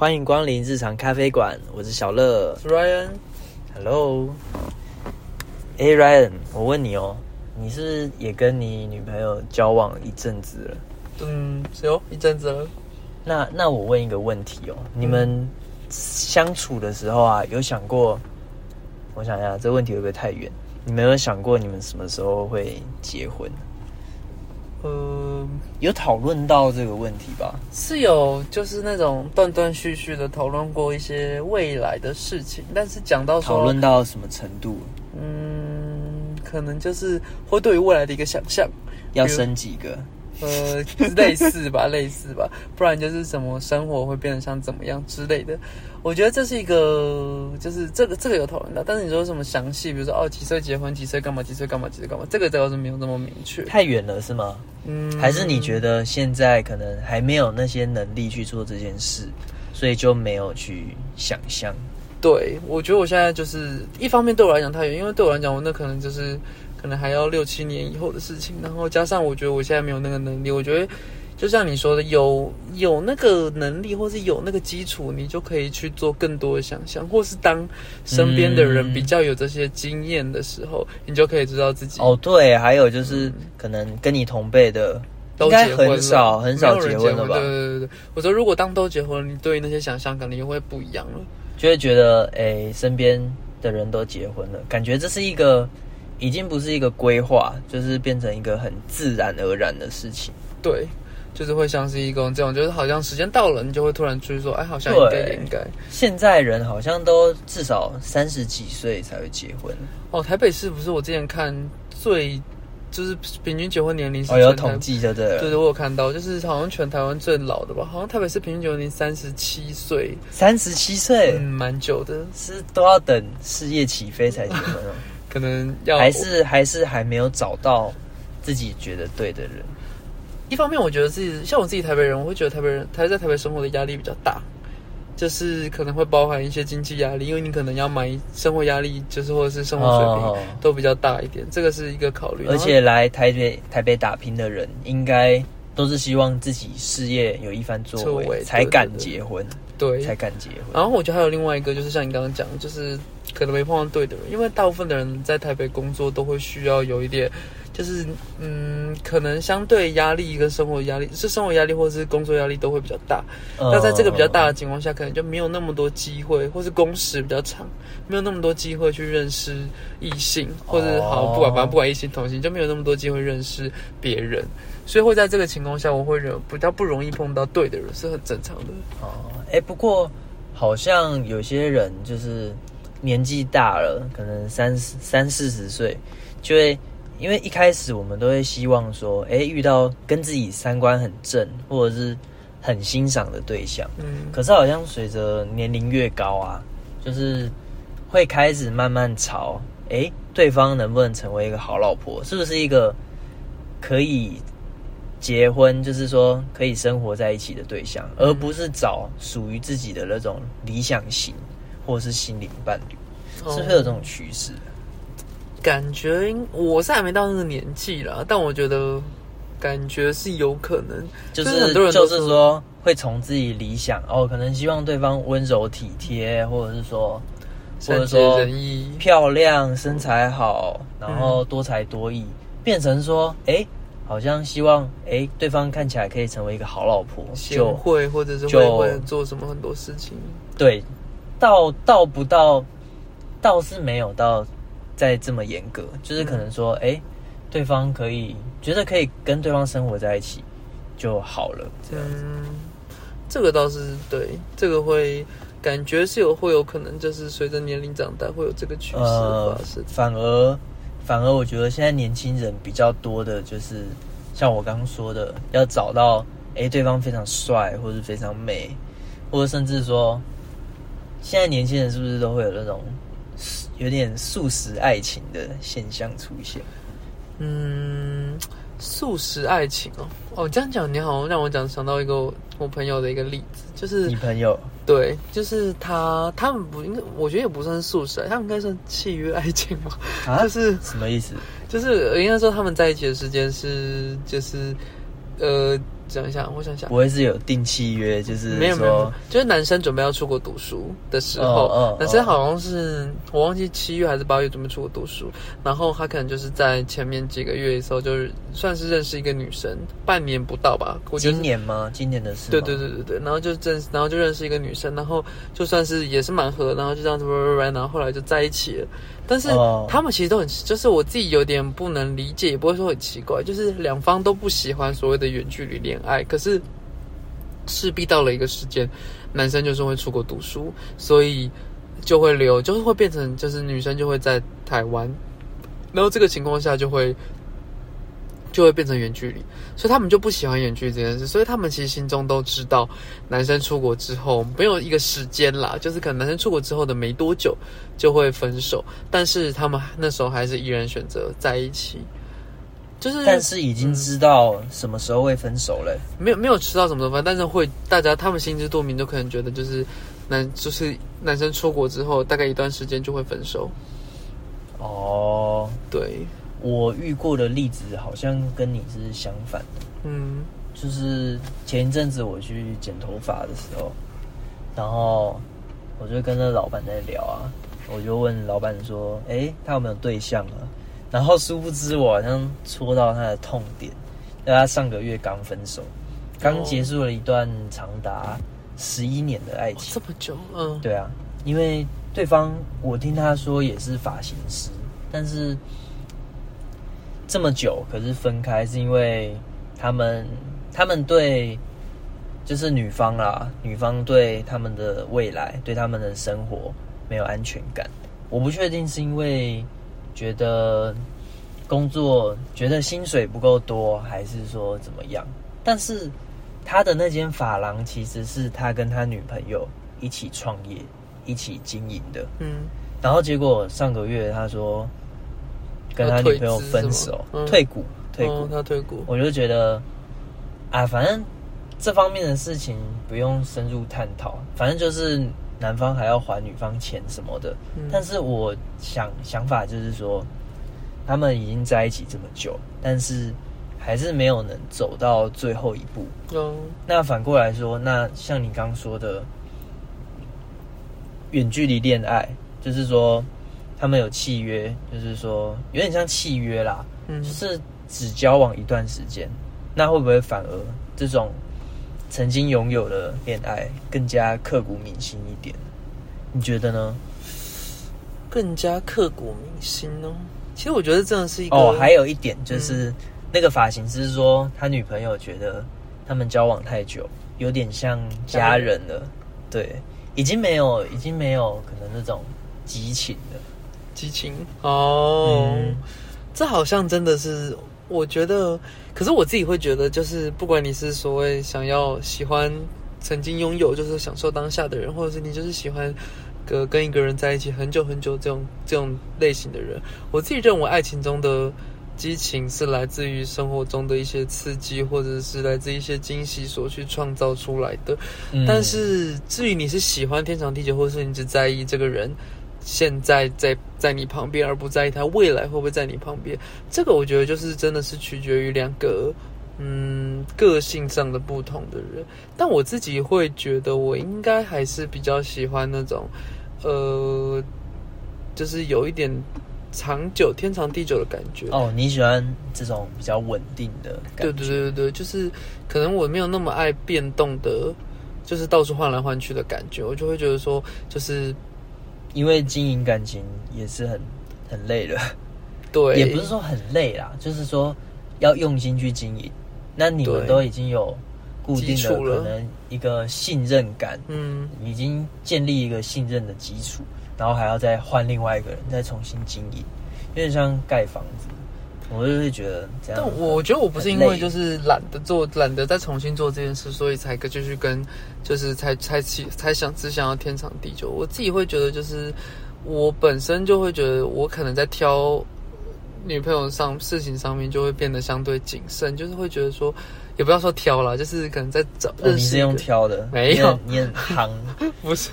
欢迎光临日常咖啡馆，我是小乐。Ryan，Hello，哎、Ryan，我问你哦，你是不是也跟你女朋友交往一阵子了？嗯，是哦一阵子了。那那我问一个问题哦，你们相处的时候啊，有想过？我想一下，这问题会不会太远？你们有想过你们什么时候会结婚？呃，有讨论到这个问题吧？是有就是那种断断续续的讨论过一些未来的事情，但是讲到讨论，到什么程度？嗯，可能就是会对于未来的一个想象，要比如生几个？呃，类似吧，类似吧，不然就是什么生活会变得像怎么样之类的。我觉得这是一个，就是这个这个有讨论到，但是你说什么详细，比如说哦几岁结婚，几岁干嘛，几岁干嘛，几岁干嘛，这个倒是没有那么明确。太远了是吗？嗯，还是你觉得现在可能还没有那些能力去做这件事，所以就没有去想象？对，我觉得我现在就是一方面对我来讲太远，因为对我来讲，我那可能就是可能还要六七年以后的事情，然后加上我觉得我现在没有那个能力，我觉得就像你说的，有有那个能力或是有那个基础，你就可以去做更多的想象，或是当身边的人嗯比较有这些经验的时候，你就可以知道自己哦，对，还有就是可能跟你同辈的，应该都结婚很少很少结婚了吧对？对对对，我说如果当都结婚了，你对于那些想象可能也会不一样了。就会觉得，哎、身边的人都结婚了，感觉这是一个已经不是一个规划，就是变成一个很自然而然的事情。对，就是会像是一个这种，就是好像时间到了，你就会突然去说，哎，好像应该应该。现在人好像都至少三十几岁才会结婚，哦，台北市不是我之前看最就是平均结婚年龄是哦，有统。计的对了，对对，我有看到，就是好像全台湾最老的吧，好像台北市平均结婚年龄三十七岁，三十七岁、嗯，蛮久的，是都要等事业起飞才结婚哦。可能要还是还是还没有找到自己觉得对的人。一方面，我觉得自己像我自己台北人，我会觉得台北人台在台北生活的压力比较大，就是可能会包含一些经济压力，因为你可能要买生活压力，就是或者是生活水平哦都比较大一点，这个是一个考虑。而且来台北台北打拼的人，应该都是希望自己事业有一番作为，才敢结婚，对，才敢结婚。然后我觉得还有另外一个，就是像你刚刚讲，就是可能没碰到对的人，因为大部分的人在台北工作都会需要有一点，就是嗯，可能相对压力跟生活压力，是生活压力或是工作压力都会比较大。嗯那在这个比较大的情况下，可能就没有那么多机会，或是工时比较长，没有那么多机会去认识异性，或者好哦不管反正不管异性同性，就没有那么多机会认识别人，所以会在这个情况下，我会忍比较不容易碰到对的人，是很正常的。哦，哎、不过好像有些人就是年纪大了，可能三十三四十岁，就会因为一开始我们都会希望说，哎、遇到跟自己三观很正或者是很欣赏的对象。嗯，可是好像随着年龄越高啊，就是会开始慢慢朝，诶，对方能不能成为一个好老婆，是不是一个可以结婚，就是说可以生活在一起的对象，嗯而不是找属于自己的那种理想型或者是心灵伴侣，哦是不是有这种趋势？感觉应我是还没到那个年纪啦，但我觉得感觉是有可能，就是很多人就是说说会从自己理想哦，可能希望对方温柔体贴，或者是说，或者说，漂亮、身材好，然后多才多艺，变成说，哎、好像希望，哎、对方看起来可以成为一个好老婆，就会，或者是就会做什么很多事情。对，到到不到，倒是没有到再这么严格，就是可能说，哎、对方可以觉得可以跟对方生活在一起就好了，这样。嗯，这个倒是对，这个会感觉是有会有可能，就是随着年龄长大会有这个趋势呃发生。，反而反而我觉得现在年轻人比较多的就是像我刚刚说的，要找到诶对方非常帅或者非常美，或者甚至说，现在年轻人是不是都会有那种有点素食爱情的现象出现？嗯，素食爱情哦，哦，这样讲你好像让我讲想到一个我朋友的一个例子，就是你朋友对，就是他他们不应该，我觉得也不算是素食，他们应该算契约爱情吧，啊就是什么意思？就是应该说他们在一起的时间是就是呃讲一下，我想想不，会是有定契约，就是没有没有就是男生准备要出国读书的时候，哦哦男生好像是我忘记七月还是八月准备出国读书，然后他可能就是在前面几个月的时候，就是算是认识一个女生，半年不到吧，今年吗？今年的事吗？对对对对对，然后就认，然后就认识一个女生，然后就算是也是蛮合，然后就这样子，然后后来就在一起了。但是哦。他们其实都很，就是我自己有点不能理解，也不会说很奇怪，就是两方都不喜欢所谓的远距离恋爱，可是势必到了一个时间，男生就是会出国读书，所以就会留，就是会变成，就是女生就会在台湾，然后这个情况下就会就会变成远距离，所以他们就不喜欢远距离这件事，所以他们其实心中都知道，男生出国之后没有一个时间啦，就是可能男生出国之后的没多久就会分手，但是他们那时候还是依然选择在一起，就是但是已经知道什么时候会分手了。没有没有吃到什么分，但是会大家他们心知肚明，都可能觉得就是男就是男生出国之后大概一段时间就会分手，哦，对，我遇过的例子好像跟你是相反的，嗯就是前一阵子我去剪头发的时候，然后我就跟那老板在聊啊，我就问老板说：“诶，他有没有对象啊？”然后殊不知我好像戳到他的痛点，因为他上个月刚分手，刚结束了一段长达十一年的爱情这。么久，嗯，对啊，因为对方我听他说也是发型师，但是这么久可是分开，是因为他们他们对就是女方啦，女方对他们的未来，对他们的生活没有安全感。我不确定是因为觉得工作觉得薪水不够多，还是说怎么样？但是他的那间发廊其实是他跟他女朋友一起创业、一起经营的。嗯，然后结果上个月他说跟他女朋友分手，退股，退股。哦他退股，我就觉得啊，反正这方面的事情不用深入探讨，反正就是男方还要还女方钱什么的。嗯但是我想想法就是说，他们已经在一起这么久，但是还是没有能走到最后一步。哦，那反过来说，那像你刚刚说的远距离恋爱，就是说他们有契约，就是说有点像契约啦，嗯就是只交往一段时间，那会不会反而这种曾经拥有的恋爱更加刻骨铭心一点？你觉得呢？更加刻骨铭心哦。其实我觉得真的是一个哦，还有一点就是，那个发型师说，他女朋友觉得他们交往太久，有点像家人了，对，已经没有，已经没有可能那种激情了。激情哦，嗯这好像真的是，我觉得，可是我自己会觉得，就是不管你是所谓想要喜欢曾经拥有，就是享受当下的人，或者是你就是喜欢跟跟一个人在一起很久很久这种这种类型的人，我自己认为爱情中的。激情是来自于生活中的一些刺激，或者是来自一些惊喜所去创造出来的。嗯但是至于你是喜欢天长地久，或是你只在意这个人现在在在你旁边，而不在意他未来会不会在你旁边，这个我觉得就是真的是取决于两个嗯个性上的不同的人。但我自己会觉得，我应该还是比较喜欢那种呃，就是有一点长久、天长地久的感觉。哦，你喜欢这种比较稳定的感对觉？对对对对，就是可能我没有那么爱变动的，就是到处换来换去的感觉，我就会觉得说，就是因为经营感情也是很很累的，对，也不是说很累啦，就是说要用心去经营。那你们都已经有固定的可能一个信任感，嗯，已经建立一个信任的基础，然后还要再换另外一个人再重新经营，有点像盖房子。我就会觉得这样但很，我觉得我不是因为就是懒得做，懒得再重新做这件事，所以才跟就是跟就是才才起才想只想要天长地久。我自己会觉得，就是我本身就会觉得，我可能在挑女朋友上事情上面就会变得相对谨慎，就是会觉得说，也不要说挑啦，就是可能在找哦，你是用挑的，没有你很你很夯，不是，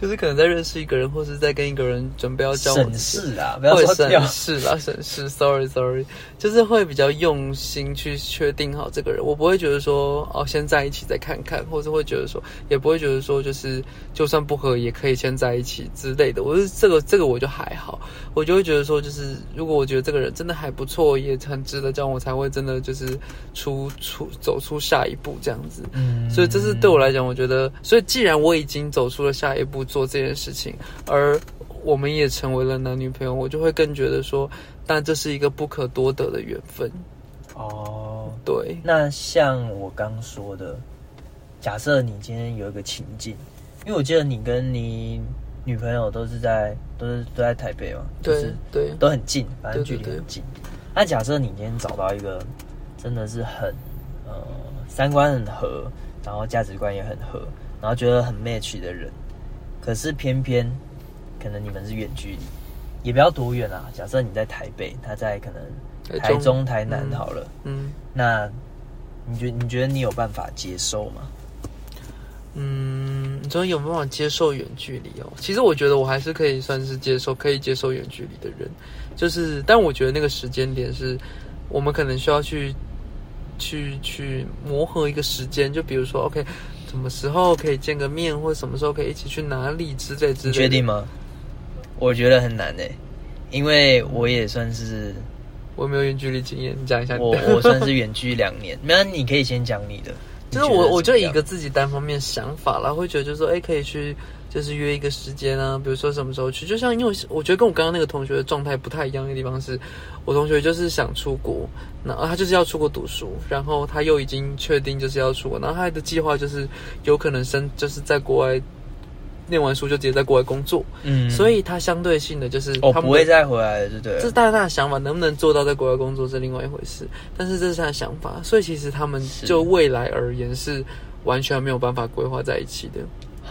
就是可能在认识一个人，或是在跟一个人准备要交往审之前，视啊，不要会审说掉。视啦，审视，sorry sorry，就是会比较用心去确定好这个人。我不会觉得说哦，先在一起再看看，或者会觉得说，也不会觉得说就是就算不合也可以先在一起之类的。我是这个这个我就还好，我就会觉得说，就是如果我觉得这个人真的还不错，也很值得交往，我才会真的就是出出走出下一步这样子。嗯所以这是对我来讲，我觉得，所以既然我已经走出了下一步做这件事情，而我们也成为了男女朋友，我就会更觉得说，但这是一个不可多得的缘分。哦，对，那像我刚说的，假设你今天有一个情境，因为我记得你跟你女朋友都是在都是都在台北嘛，就对是对都很近，反正距离很近。那假设你今天找到一个真的是很呃三观很合，然后价值观也很合，然后觉得很 match 的人，可是偏偏可能你们是远距离，也不要多远啊。假设你在台北，他在可能台中、台南嗯好了，嗯那你觉你觉得你有办法接受吗？嗯，你说有没有办法接受远距离哦？其实我觉得我还是可以算是接受，可以接受远距离的人，就是，但我觉得那个时间点是我们可能需要去去去磨合一个时间，就比如说，OK，什么时候可以见个面，或什么时候可以一起去哪里之类之类的。你确定吗？我觉得很难诶、因为我也算是我没有远距离经验，你讲一下我。我算是远距两年，那你可以先讲你的。就是我，我就一个自己单方面想法啦，会觉得就是说，哎，可以去，就是约一个时间啊，比如说什么时候去。就像因为我觉得跟我刚刚那个同学的状态不太一样的地方是，我同学就是想出国，然后他就是要出国读书，然后他又已经确定就是要出国，然后他的计划就是有可能生就是在国外念完书就直接在国外工作，嗯，所以他相对性的就是我他们不会再回来了，对不对？这是大家的想法，能不能做到在国外工作是另外一回事，但是这是他的想法，所以其实他们就未来而言是完全没有办法规划在一起的。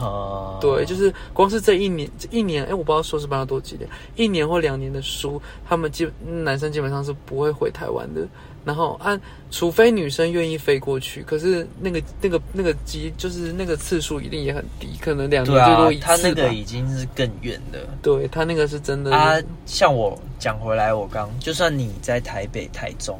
好，对，就是光是这一年，这一年，哎，我不知道硕士班要多几年，一年或两年的书，他们基男生基本上是不会回台湾的。然后按，除非女生愿意飞过去，可是那个那个那个机就是那个次数一定也很低，可能两年最多一，次吧。他那个已经是更远的。对他那个是真的啊，像我讲回来，我刚就算你在台北、台中，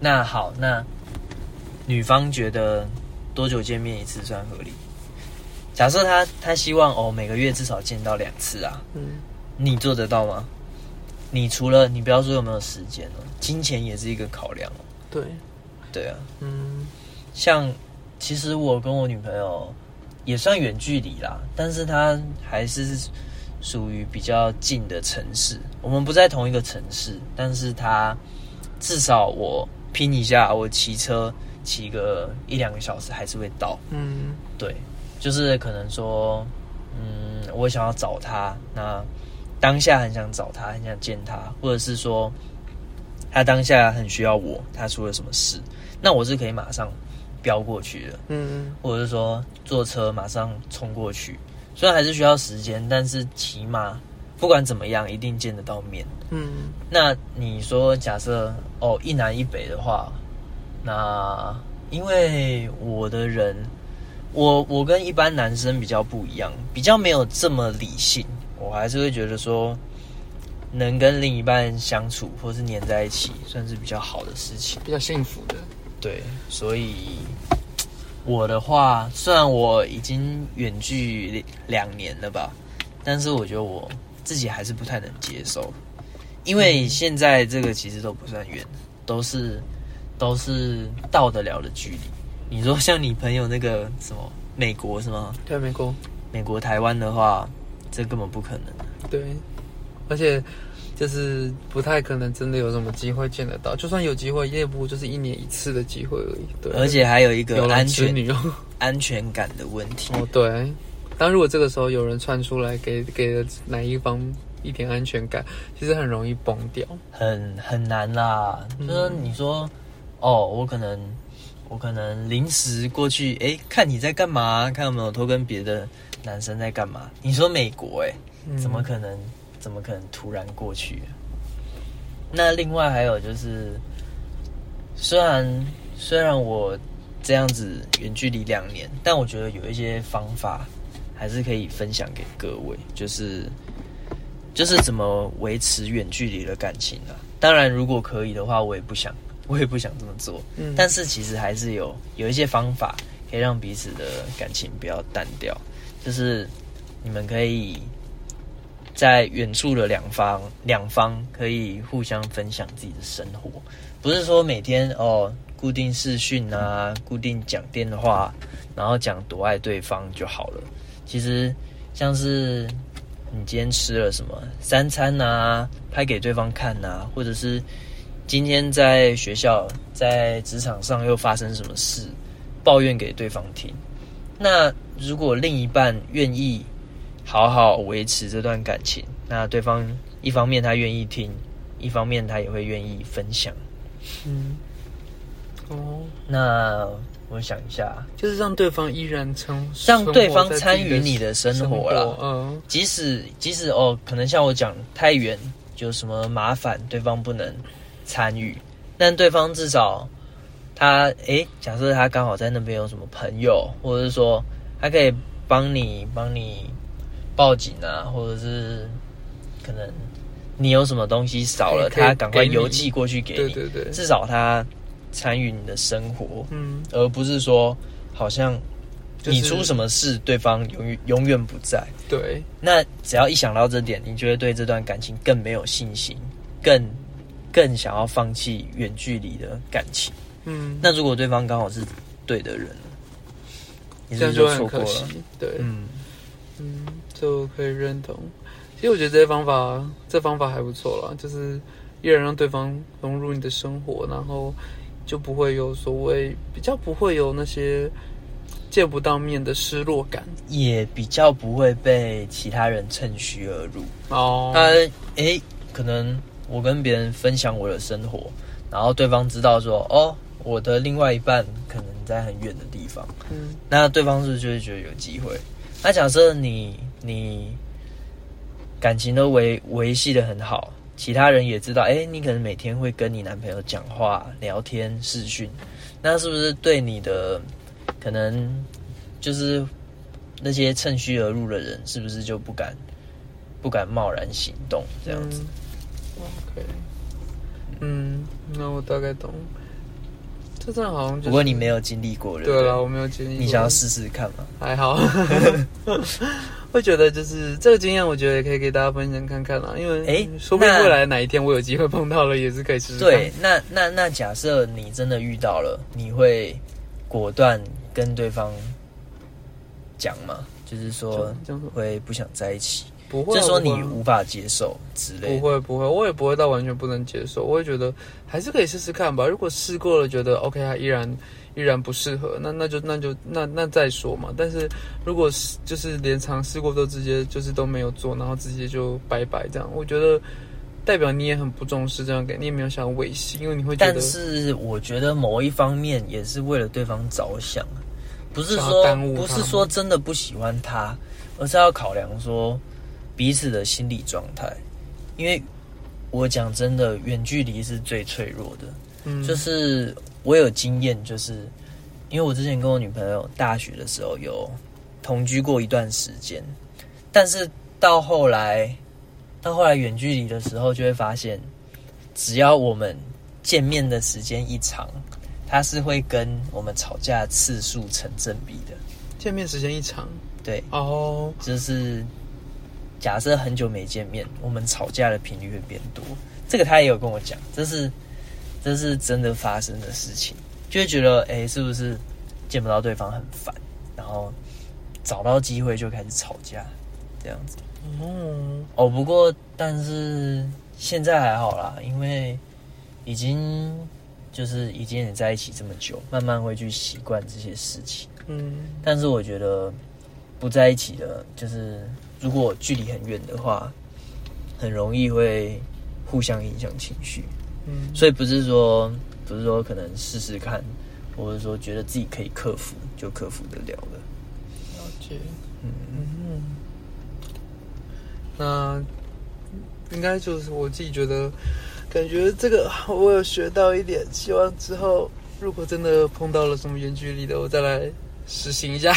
那好，那女方觉得多久见面一次算合理？假设他他希望哦每个月至少见到两次啊，嗯，你做得到吗？你除了你不要说有没有时间哦，金钱也是一个考量哦。对，对啊，嗯像其实我跟我女朋友也算远距离啦，但是她还是属于比较近的城市。我们不在同一个城市，但是她至少我拼一下，我骑车骑个一两个小时还是会到。嗯对，就是可能说，嗯，我想要找他，那当下很想找他，很想见他，或者是说，他当下很需要我，他出了什么事，那我是可以马上飙过去的，嗯或者是说坐车马上冲过去。虽然还是需要时间，但是起码不管怎么样，一定见得到面。嗯那你说，假设哦一南一北的话，那因为我的人，我我跟一般男生比较不一样，比较没有这么理性，我还是会觉得说，能跟另一半相处或是黏在一起，算是比较好的事情。比较幸福的。对，所以我的话，虽然我已经远距两年了吧，但是我觉得我自己还是不太能接受，因为现在这个其实都不算远，都是都是到得了的距离。你说像你朋友那个什么美国是吗？对，美国，美国台湾的话，这根本不可能。对，而且就是不太可能真的有什么机会见得到，就算有机会，也不过就是一年一次的机会而已。对，而且还有一个有安全男之女哦。安全感的问题。哦，对。当如果这个时候有人窜出来给给了哪一方一点安全感，其实很容易崩掉。很很难啦。嗯就是你说，哦，我可能我可能临时过去，哎，看你在干嘛，看有没有偷跟别的男生在干嘛。你说美国、哎，嗯怎么可能？怎么可能突然过去？那另外还有就是，虽然虽然我这样子远距离两年，但我觉得有一些方法还是可以分享给各位，就是就是怎么维持远距离的感情啊。当然，如果可以的话，我也不想，我也不想这么做。嗯但是其实还是有有一些方法可以让彼此的感情不要淡掉，就是你们可以在远处的两方两方可以互相分享自己的生活，不是说每天哦固定视讯啊，固定讲电话，然后讲多爱对方就好了。其实像是你今天吃了什么三餐啊，拍给对方看啊，或者是今天在学校、在职场上又发生什么事，抱怨给对方听。那如果另一半愿意好好维持这段感情，那对方一方面他愿意听，一方面他也会愿意分享。嗯，哦，那我想一下，就是让对方依然成让对方参与你的生活啦嗯即使即使哦，可能像我讲太远，有什么麻烦，对方不能参与，但对方至少他诶，假设他刚好在那边有什么朋友，或者是说他可以帮你帮你报警啊，或者是可能你有什么东西少了，他赶快邮寄过去给你，对对对，至少他参与你的生活，嗯，而不是说好像就是你出什么事，对方永远永远不在。对，那只要一想到这点，你就会对这段感情更没有信心，更更想要放弃远距离的感情。嗯，那如果对方刚好是对的人，你这样就会很可是就错过了惜？，对，嗯，嗯，就可以认同。其实我觉得这些方法，这方法还不错啦，就是依然让对方融入你的生活，然后就不会有所谓比较不会有那些见不到面的失落感也比较不会被其他人趁虚而入。哦。他诶，可能我跟别人分享我的生活，然后对方知道说，哦，我的另外一半可能在很远的地方，嗯那对方是不是就会觉得有机会？那假设你你感情都维维系的很好，其他人也知道，哎、你可能每天会跟你男朋友讲话、聊天、视讯，那是不是对你的可能就是那些趁虚而入的人，是不是就不敢不敢贸然行动这样子？嗯 OK，嗯，那我大概懂。这真的好像就是，不过你没有经历过，对不对了，我没有经历。你想要试试看吗？还好，会觉得就是这个经验，我觉得也可以给大家分享看看啦。因为诶说不定未来哪一天我有机会碰到了，也是可以试试看。对，那那那假设你真的遇到了，你会果断跟对方讲吗？就是说会不想在一起，不会啊，就是说你无法接受之类的。不会不会，我也不会到完全不能接受，我会觉得还是可以试试看吧。如果试过了，觉得 OK，还依然依然不适合，那那就那就那那再说嘛。但是如果是就是连尝试过都直接就是都没有做，然后直接就拜拜这样，我觉得代表你也很不重视这样给，你也没有想要维系，因为你会觉得但是我觉得某一方面也是为了对方着想，不是说耽误不是说真的不喜欢他，而是要考量说彼此的心理状态。因为我讲真的，远距离是最脆弱的。嗯就是我有经验，就是因为我之前跟我女朋友大学的时候有同居过一段时间，但是到后来，到后来远距离的时候，就会发现，只要我们见面的时间一长，它是会跟我们吵架次数成正比的。见面时间一长对，哦，就是假设很久没见面，我们吵架的频率会变多。这个他也有跟我讲，这是这是真的发生的事情，就会觉得哎、诶是不是见不到对方很烦，然后找到机会就开始吵架，这样子。哦，哦，不过但是现在还好啦，因为已经就是已经也在一起这么久，慢慢会去习惯这些事情。嗯但是我觉得不在一起的，就是如果距离很远的话，很容易会互相影响情绪。嗯，所以不是说不是说可能试试看，或者说觉得自己可以克服就克服得了的。了解，嗯嗯，那应该就是我自己觉得，感觉这个我有学到一点，希望之后如果真的碰到了什么远距离的，我再来实行一下。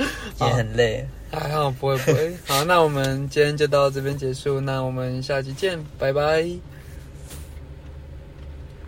也很累。还好，不会不会。好，那我们今天就到这边结束，那我们下期见，拜拜。